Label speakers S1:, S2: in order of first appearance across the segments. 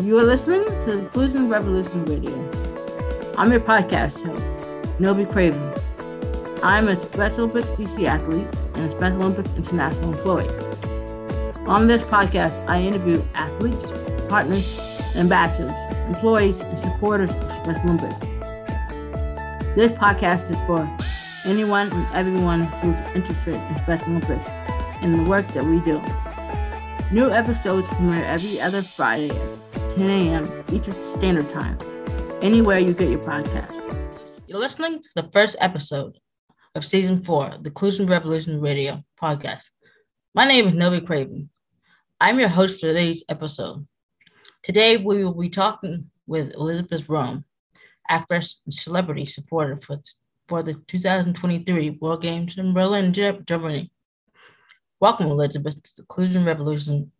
S1: You are listening to the Inclusion Revolution Radio. I'm your podcast host, Novi Craven. I'm a Special Olympics DC athlete and a Special Olympics International employee. On this podcast, I interview athletes, partners, ambassadors, employees, and supporters of Special Olympics. This podcast is for anyone and everyone who's interested in Special Olympics and the work that we do. New episodes premiere every other Friday 10 a.m. Eastern Standard Time, anywhere you get your podcasts. You're listening to the first episode of season four, the Inclusion Revolution Radio podcast. My name is Novi Craven. I'm your host for today's episode. Today, we will be talking with Elizabeth Röhm, actress and celebrity supporter for, for the 2023 World Games in Berlin, Germany. Welcome, Elizabeth, to the Inclusion Revolution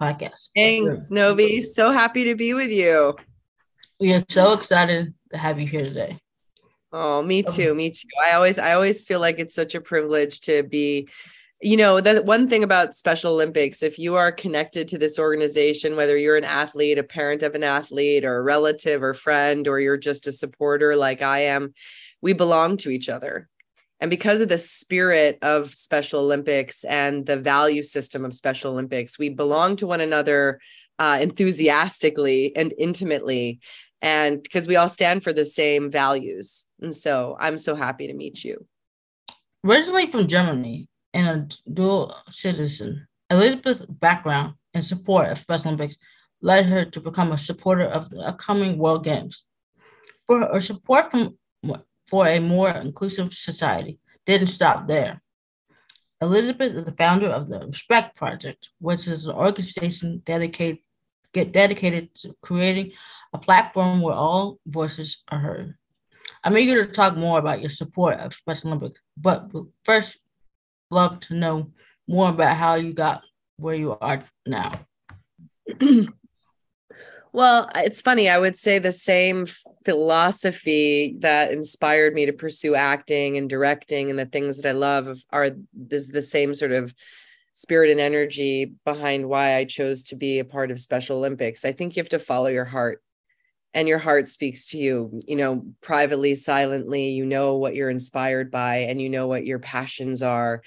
S1: podcast.
S2: Thanks, Novi. So happy to be with you.
S1: We are so excited to have you here today.
S2: Oh, me too. Me too. I always, I always feel like it's such a privilege to be you know the one thing about special olympics if you are connected to this organization whether you're an athlete a parent of an athlete or a relative or friend or you're just a supporter like i am we belong to each other and because of the spirit of special olympics and the value system of special olympics we belong to one another uh, enthusiastically and intimately and because we all stand for the same values and so i'm so happy to meet you
S1: originally from germany and a dual citizen. Elizabeth's background and support of Special Olympics led her to become a supporter of the upcoming World Games. For her support from, for a more inclusive society didn't stop there. Elizabeth is the founder of the Respect Project, which is an organization dedicated get dedicated to creating a platform where all voices are heard. I'm eager to talk more about your support of Special Olympics, but first, love to know more about how you got where you are now.
S2: well, it's funny. I would say the same philosophy that inspired me to pursue acting and directing and the things that I love are this the same sort of spirit and energy behind why I chose to be a part of Special Olympics. I think you have to follow your heart and your heart speaks to you, you know, privately, silently, you know what you're inspired by and you know what your passions are.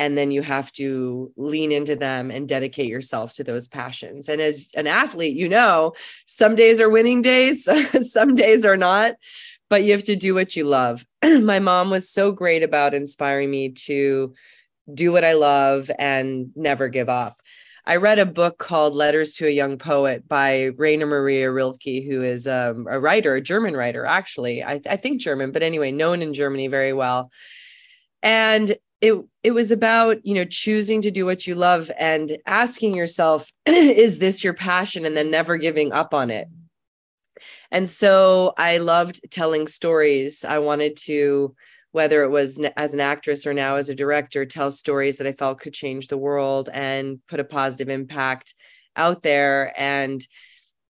S2: And then you have to lean into them and dedicate yourself to those passions. And as an athlete, you know, some days are winning days, some days are not, but you have to do what you love. My mom was so great about inspiring me to do what I love and never give up. I read a book called Letters to a Young Poet by Rainer Maria Rilke, who is um, a writer, a German writer, actually. I, I think German, but anyway, known in Germany very well. And it it was about you know choosing to do what you love and asking yourself is this your passion? And then never giving up on it. And so i loved telling stories. I wanted to whether it was as an actress or now as a director, tell stories that I felt could change the world and put a positive impact out there. And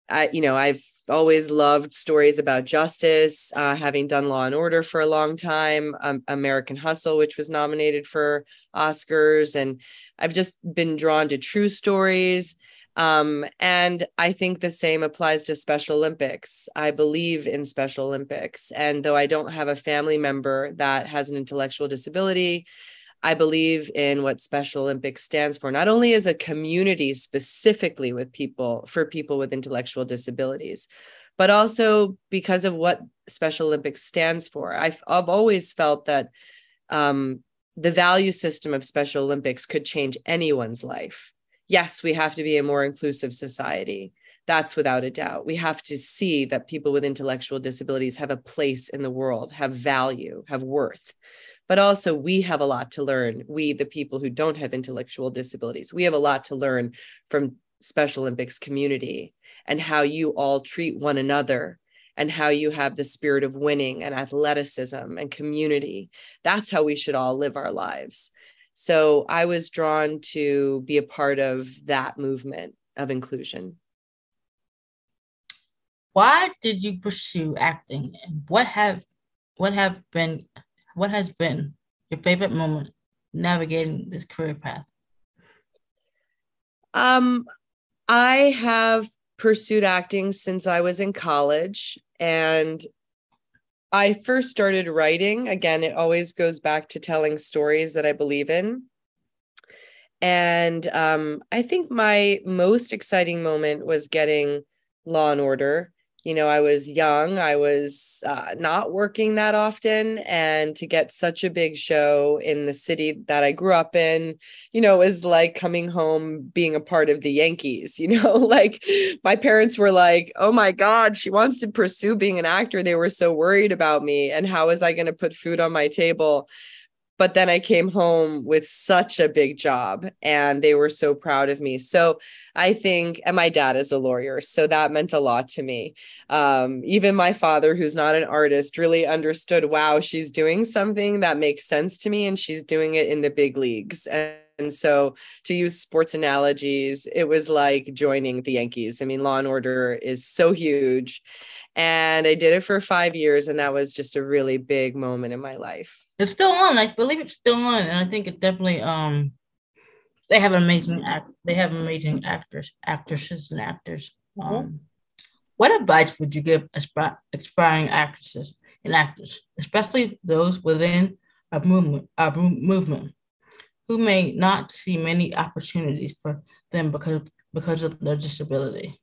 S2: I, you know, I've always loved stories about justice, uh, having done Law and Order for a long time, um, American Hustle, which was nominated for Oscars. And I've just been drawn to true stories um, and I think the same applies to Special Olympics. I believe in Special Olympics. And though I don't have a family member that has an intellectual disability, I believe in what Special Olympics stands for, not only as a community specifically with people for people with intellectual disabilities, but also because of what Special Olympics stands for. I've, I've always felt that um, the value system of Special Olympics could change anyone's life yes, we have to be a more inclusive society. That's without a doubt. We have to see that people with intellectual disabilities have a place in the world, have value, have worth. But also, we have a lot to learn. We, the people who don't have intellectual disabilities, we have a lot to learn from Special Olympics community and how you all treat one another and how you have the spirit of winning and athleticism and community. That's how we should all live our lives. So I was drawn to be a part of that movement of inclusion.
S1: Why did you pursue acting and what have what have been what has been your favorite moment navigating this career path?
S2: Um I have pursued acting since I was in college. And I first started writing. Again, it always goes back to telling stories that I believe in. And um, I think my most exciting moment was getting Law and Order you know, I was young, I was uh, not working that often. And to get such a big show in the city that I grew up in, you know, was like coming home being a part of the Yankees, you know, like my parents were like, oh my God, she wants to pursue being an actor. They were so worried about me. And how was I going to put food on my table? But then I came home with such a big job and they were so proud of me. So I think, and my dad is a lawyer, so that meant a lot to me. Um, even my father, who's not an artist, really understood wow, she's doing something that makes sense to me and she's doing it in the big leagues. And and so to use sports analogies, it was like joining the Yankees. I mean, Law and Order is so huge. And I did it for five years, and that was just a really big moment in my life.
S1: It's still on. I believe it's still on, and I think it definitely um they have amazing act they have amazing actors, actresses and actors. Mm-hmm. Um what advice would you give asp- aspiring actresses and actors, especially those within a movement, a movement, who may not see many opportunities for them because because of their disability?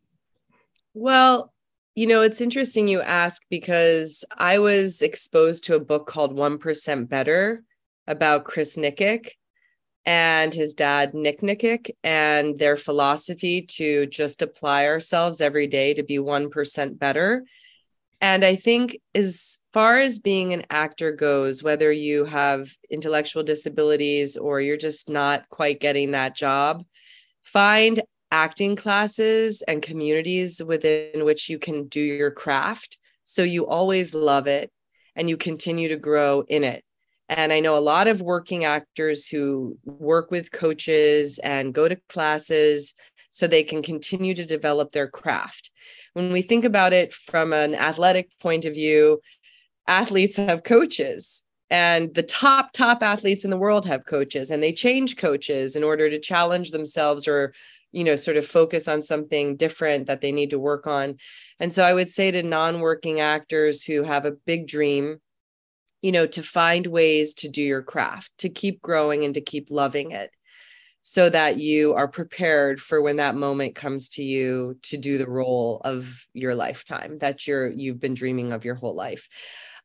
S2: Well, you know, it's interesting you ask because I was exposed to a book called 1% Better about Chris Nikic and his dad, Nick Nikic, and their philosophy to just apply ourselves every day to be 1% better. And I think, as far as being an actor goes, whether you have intellectual disabilities or you're just not quite getting that job, find acting classes and communities within which you can do your craft. So you always love it and you continue to grow in it. And I know a lot of working actors who work with coaches and go to classes so they can continue to develop their craft. When we think about it from an athletic point of view, athletes have coaches and the top top athletes in the world have coaches and they change coaches in order to challenge themselves or you know sort of focus on something different that they need to work on. And so i would say to non-working actors who have a big dream you know to find ways to do your craft to keep growing and to keep loving it so that you are prepared for when that moment comes to you to do the role of your lifetime that you're you've been dreaming of your whole life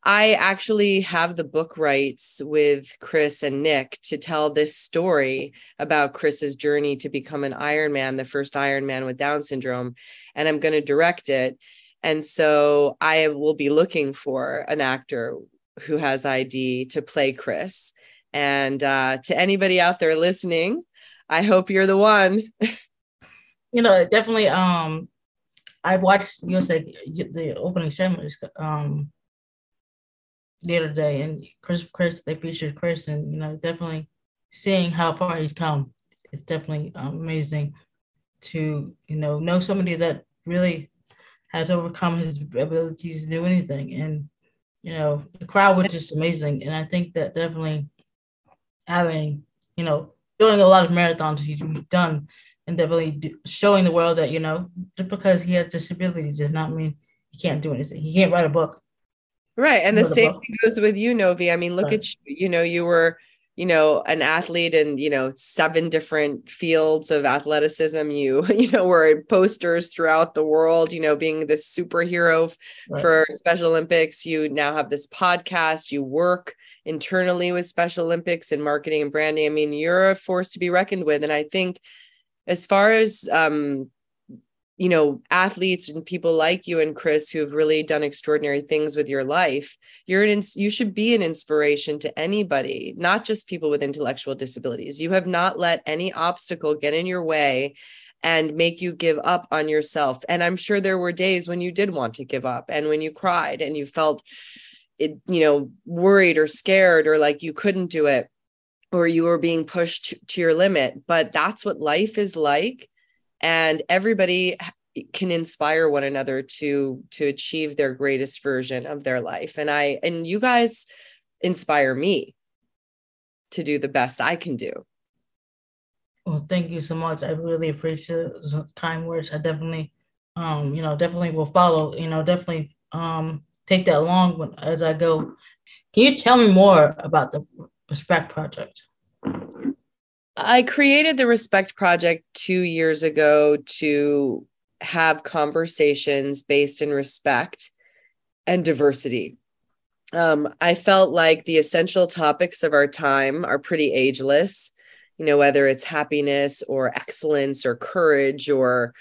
S2: I actually have the book rights with Chris and Nick to tell this story about Chris's journey to become an Ironman, the first Ironman with Down syndrome. And I'm going to direct it. And so I will be looking for an actor who has ID to play Chris. And uh, to anybody out there listening, I hope you're the one.
S1: you know, definitely. Um, I watched you say the opening ceremonies. Um, the other day, and Chris, Chris, they featured Chris, and you know, definitely seeing how far he's come. It's definitely um, amazing to you know know somebody that really has overcome his abilities to do anything, and you know, the crowd was just amazing, and I think that definitely having you know doing a lot of marathons he's done and definitely showing the world that you know just because he has disability does not mean he can't do anything. He can't write a book.
S2: Right. And the same thing goes with you, Novi. I mean, look right. at you, you know, you were, you know, an athlete in, you know, seven different fields of athleticism. You, you know, were posters throughout the world, you know, being this superhero right. for Special Olympics. You now have this podcast, you work internally with Special Olympics and marketing and branding. I mean, you're a force to be reckoned with. And I think as far as um, you know athletes and people like you and chris who've really done extraordinary things with your life you're an ins- you should be an inspiration to anybody not just people with intellectual disabilities. You have not let any obstacle get in your way and make you give up on yourself. And i'm sure there were days when you did want to give up and when you cried and you felt it you know worried or scared or like you couldn't do it or you were being pushed to your limit. But that's what life is like and everybody can inspire one another to to achieve their greatest version of their life and i and you guys inspire me to do the best i can do
S1: well thank you so much i really appreciate the kind words i definitely um, you know, definitely will follow, you know, definitely um, take that along as I go. Can you tell me more about the Respect Project?
S2: I created the Respect Project two years ago to have conversations based in respect and diversity. Um, I felt like the essential topics of our time are pretty ageless, you know, whether it's happiness or excellence or courage or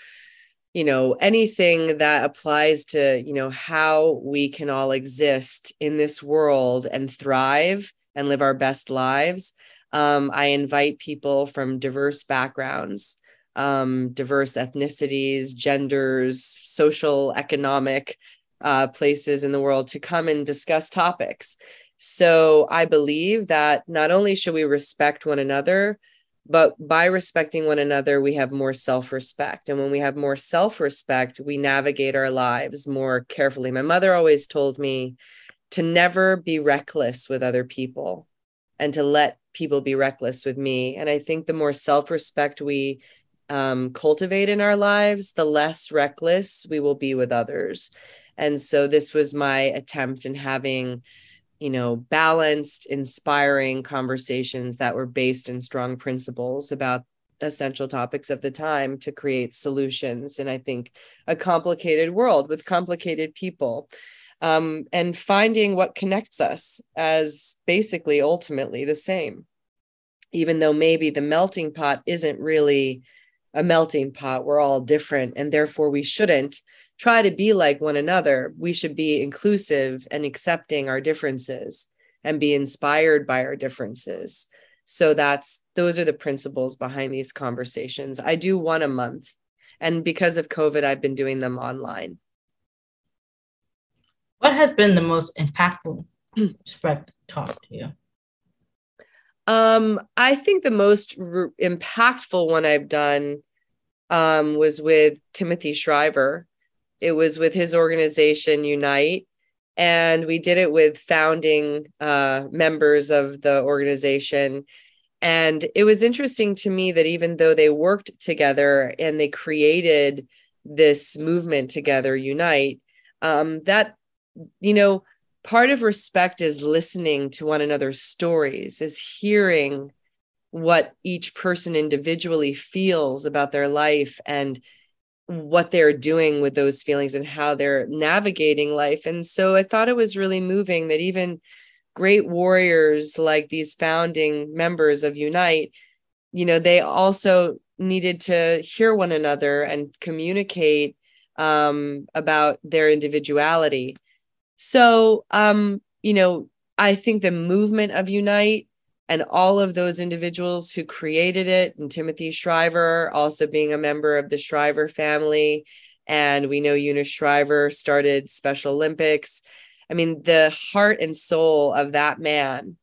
S2: you know anything that applies to you know how we can all exist in this world and thrive and live our best lives um, i invite people from diverse backgrounds um, diverse ethnicities genders social economic uh, places in the world to come and discuss topics. So i believe that not only should we respect one another but by respecting one another we have more self-respect. And when we have more self-respect we navigate our lives more carefully. My mother always told me to never be reckless with other people and to let people be reckless with me and i think the more self-respect we um, cultivate in our lives the less reckless we will be with others and so this was my attempt in having you know, balanced, inspiring conversations that were based in strong principles about essential topics of the time to create solutions in, I think, a complicated world with complicated people. Um, and finding what connects us as basically ultimately the same, even though maybe the melting pot isn't really a melting pot. We're all different, and therefore we shouldn't try to be like one another. We should be inclusive and accepting our differences and be inspired by our differences. So that's those are the principles behind these conversations. I do one a month. And because of COVID, I've been doing them online.
S1: What has been the most impactful respect talk to you?
S2: Um, I think the most impactful one I've done um, was with Timothy Shriver, it was with his organization Unite, and we did it with founding uh, members of the organization. And it was interesting to me that even though they worked together and they created this movement together, Unite, um, that, you know, part of respect is listening to one another's stories, is hearing what each person individually feels about their life and what they're doing with those feelings and how they're navigating life. And so I thought it was really moving that even great warriors like these founding members of Unite, you know, they also needed to hear one another and communicate um, about their individuality. So, um, you know, I think the movement of Unite and all of those individuals who created it, and Timothy Shriver also being a member of the Shriver family. And we know Eunice Shriver started Special Olympics. I mean, the heart and soul of that man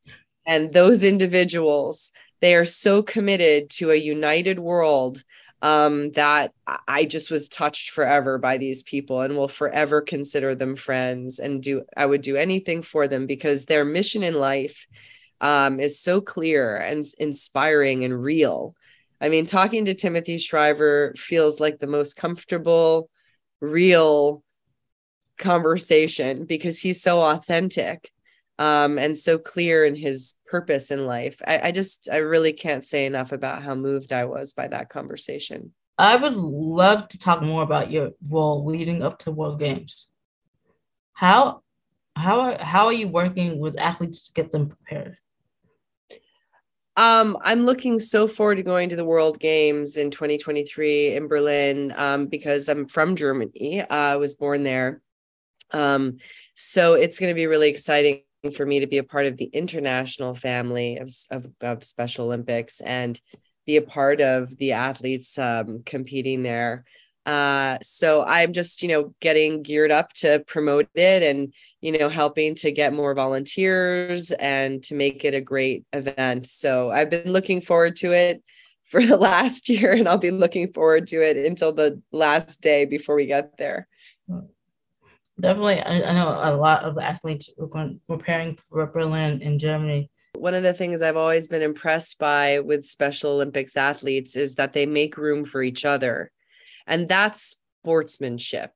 S2: and those individuals, they are so committed to a united world um, that I just was touched forever by these people and will forever consider them friends and do I would do anything for them because their mission in life um, is so clear and inspiring and real. I mean, talking to Timothy Shriver feels like the most comfortable, real conversation because he's so authentic um, and so clear in his purpose in life. I, I just, I really can't say enough about how moved I was by that conversation.
S1: I would love to talk more about your role leading up to World Games. How how how are you working with athletes to get them prepared?
S2: Um, I'm looking so forward to going to the World Games in 2023 in Berlin um, because I'm from Germany. Uh, I was born there. Um, so it's going to be really exciting for me to be a part of the international family of, of, of Special Olympics and be a part of the athletes um, competing there. Uh, so I'm just, you know, getting geared up to promote it and you know, helping to get more volunteers and to make it a great event. So I've been looking forward to it for the last year, and I'll be looking forward to it until the last day before we get there.
S1: Definitely, I, I know a lot of athletes are going, preparing for Berlin in Germany.
S2: One of the things I've always been impressed by with Special Olympics athletes is that they make room for each other. And that's sportsmanship.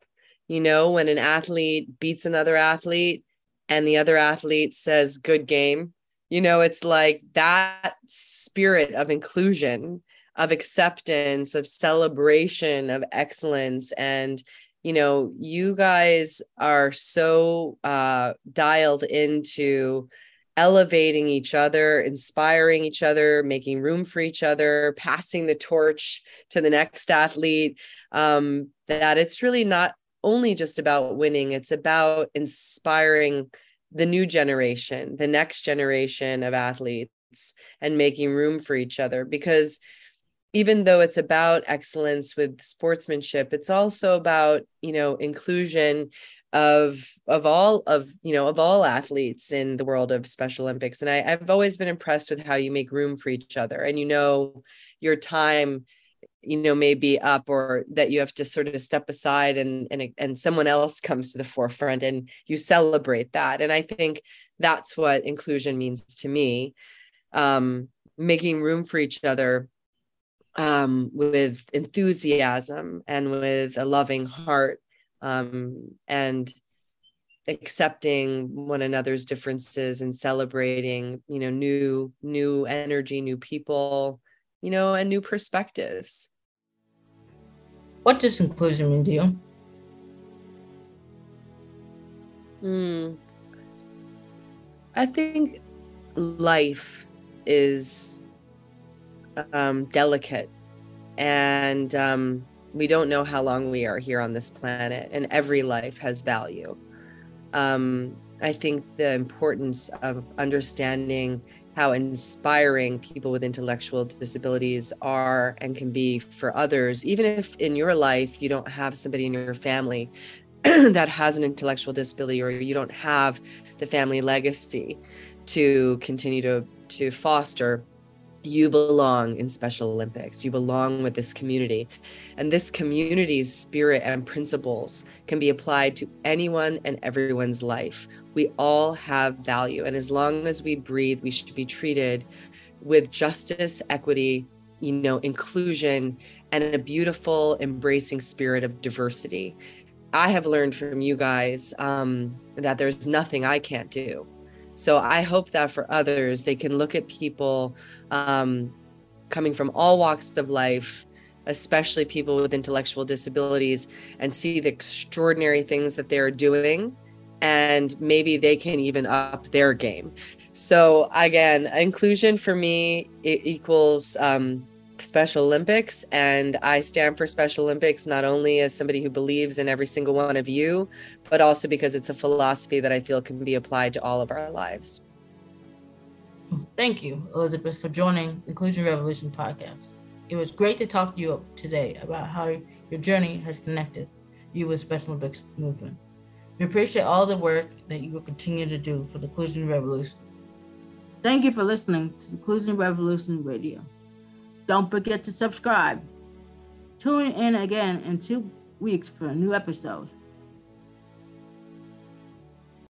S2: You know, when an athlete beats another athlete and the other athlete says, good game, you know, it's like that spirit of inclusion, of acceptance, of celebration, of excellence. And, you know, you guys are so uh, dialed into elevating each other, inspiring each other, making room for each other, passing the torch to the next athlete. Um, that it's really not only just about winning, it's about inspiring the new generation, the next generation of athletes, and making room for each other. Because even though it's about excellence with sportsmanship, it's also about, you know, inclusion of of all of you know of all athletes in the world of special olympics. And I, i've always been impressed with how you make room for each other. And you know your time you know may be up or that you have to sort of step aside and and and someone else comes to the forefront and you celebrate that. And i think that's what inclusion means to me. Um, making room for each other um, with enthusiasm and with a loving heart um, and accepting one another's differences and celebrating you know new new energy new people you know and new perspectives
S1: what does inclusion mean to you
S2: Hmm. i think life is um, delicate and um, we don't know how long we are here on this planet, and every life has value. Um, I think the importance of understanding how inspiring people with intellectual disabilities are and can be for others, even if in your life you don't have somebody in your family that has an intellectual disability or you don't have the family legacy to continue to to foster you belong in Special Olympics. You belong with this community. And this community's spirit and principles can be applied to anyone and everyone's life. We all have value. And as long as we breathe, we should be treated with justice, equity, you know, inclusion, and a beautiful, embracing spirit of diversity. I have learned from you guys um, that there's nothing I can't do so I hope that for others, they can look at people um, coming from all walks of life, especially people with intellectual disabilities, and see the extraordinary things that they're doing. And maybe they can even up their game. So, again, inclusion for me equals um, Special Olympics. And I stand for Special Olympics not only as somebody who believes in every single one of you, but also because it's a philosophy that I feel can be applied to all of our lives.
S1: Thank you, Elizabeth, for joining Inclusion Revolution podcast. It was great to talk to you today about how your journey has connected you with Special Olympics movement. We appreciate all the work that you will continue to do for the Inclusion Revolution. Thank you for listening to the Inclusion Revolution Radio. Don't forget to subscribe. Tune in again in two weeks for a new episode.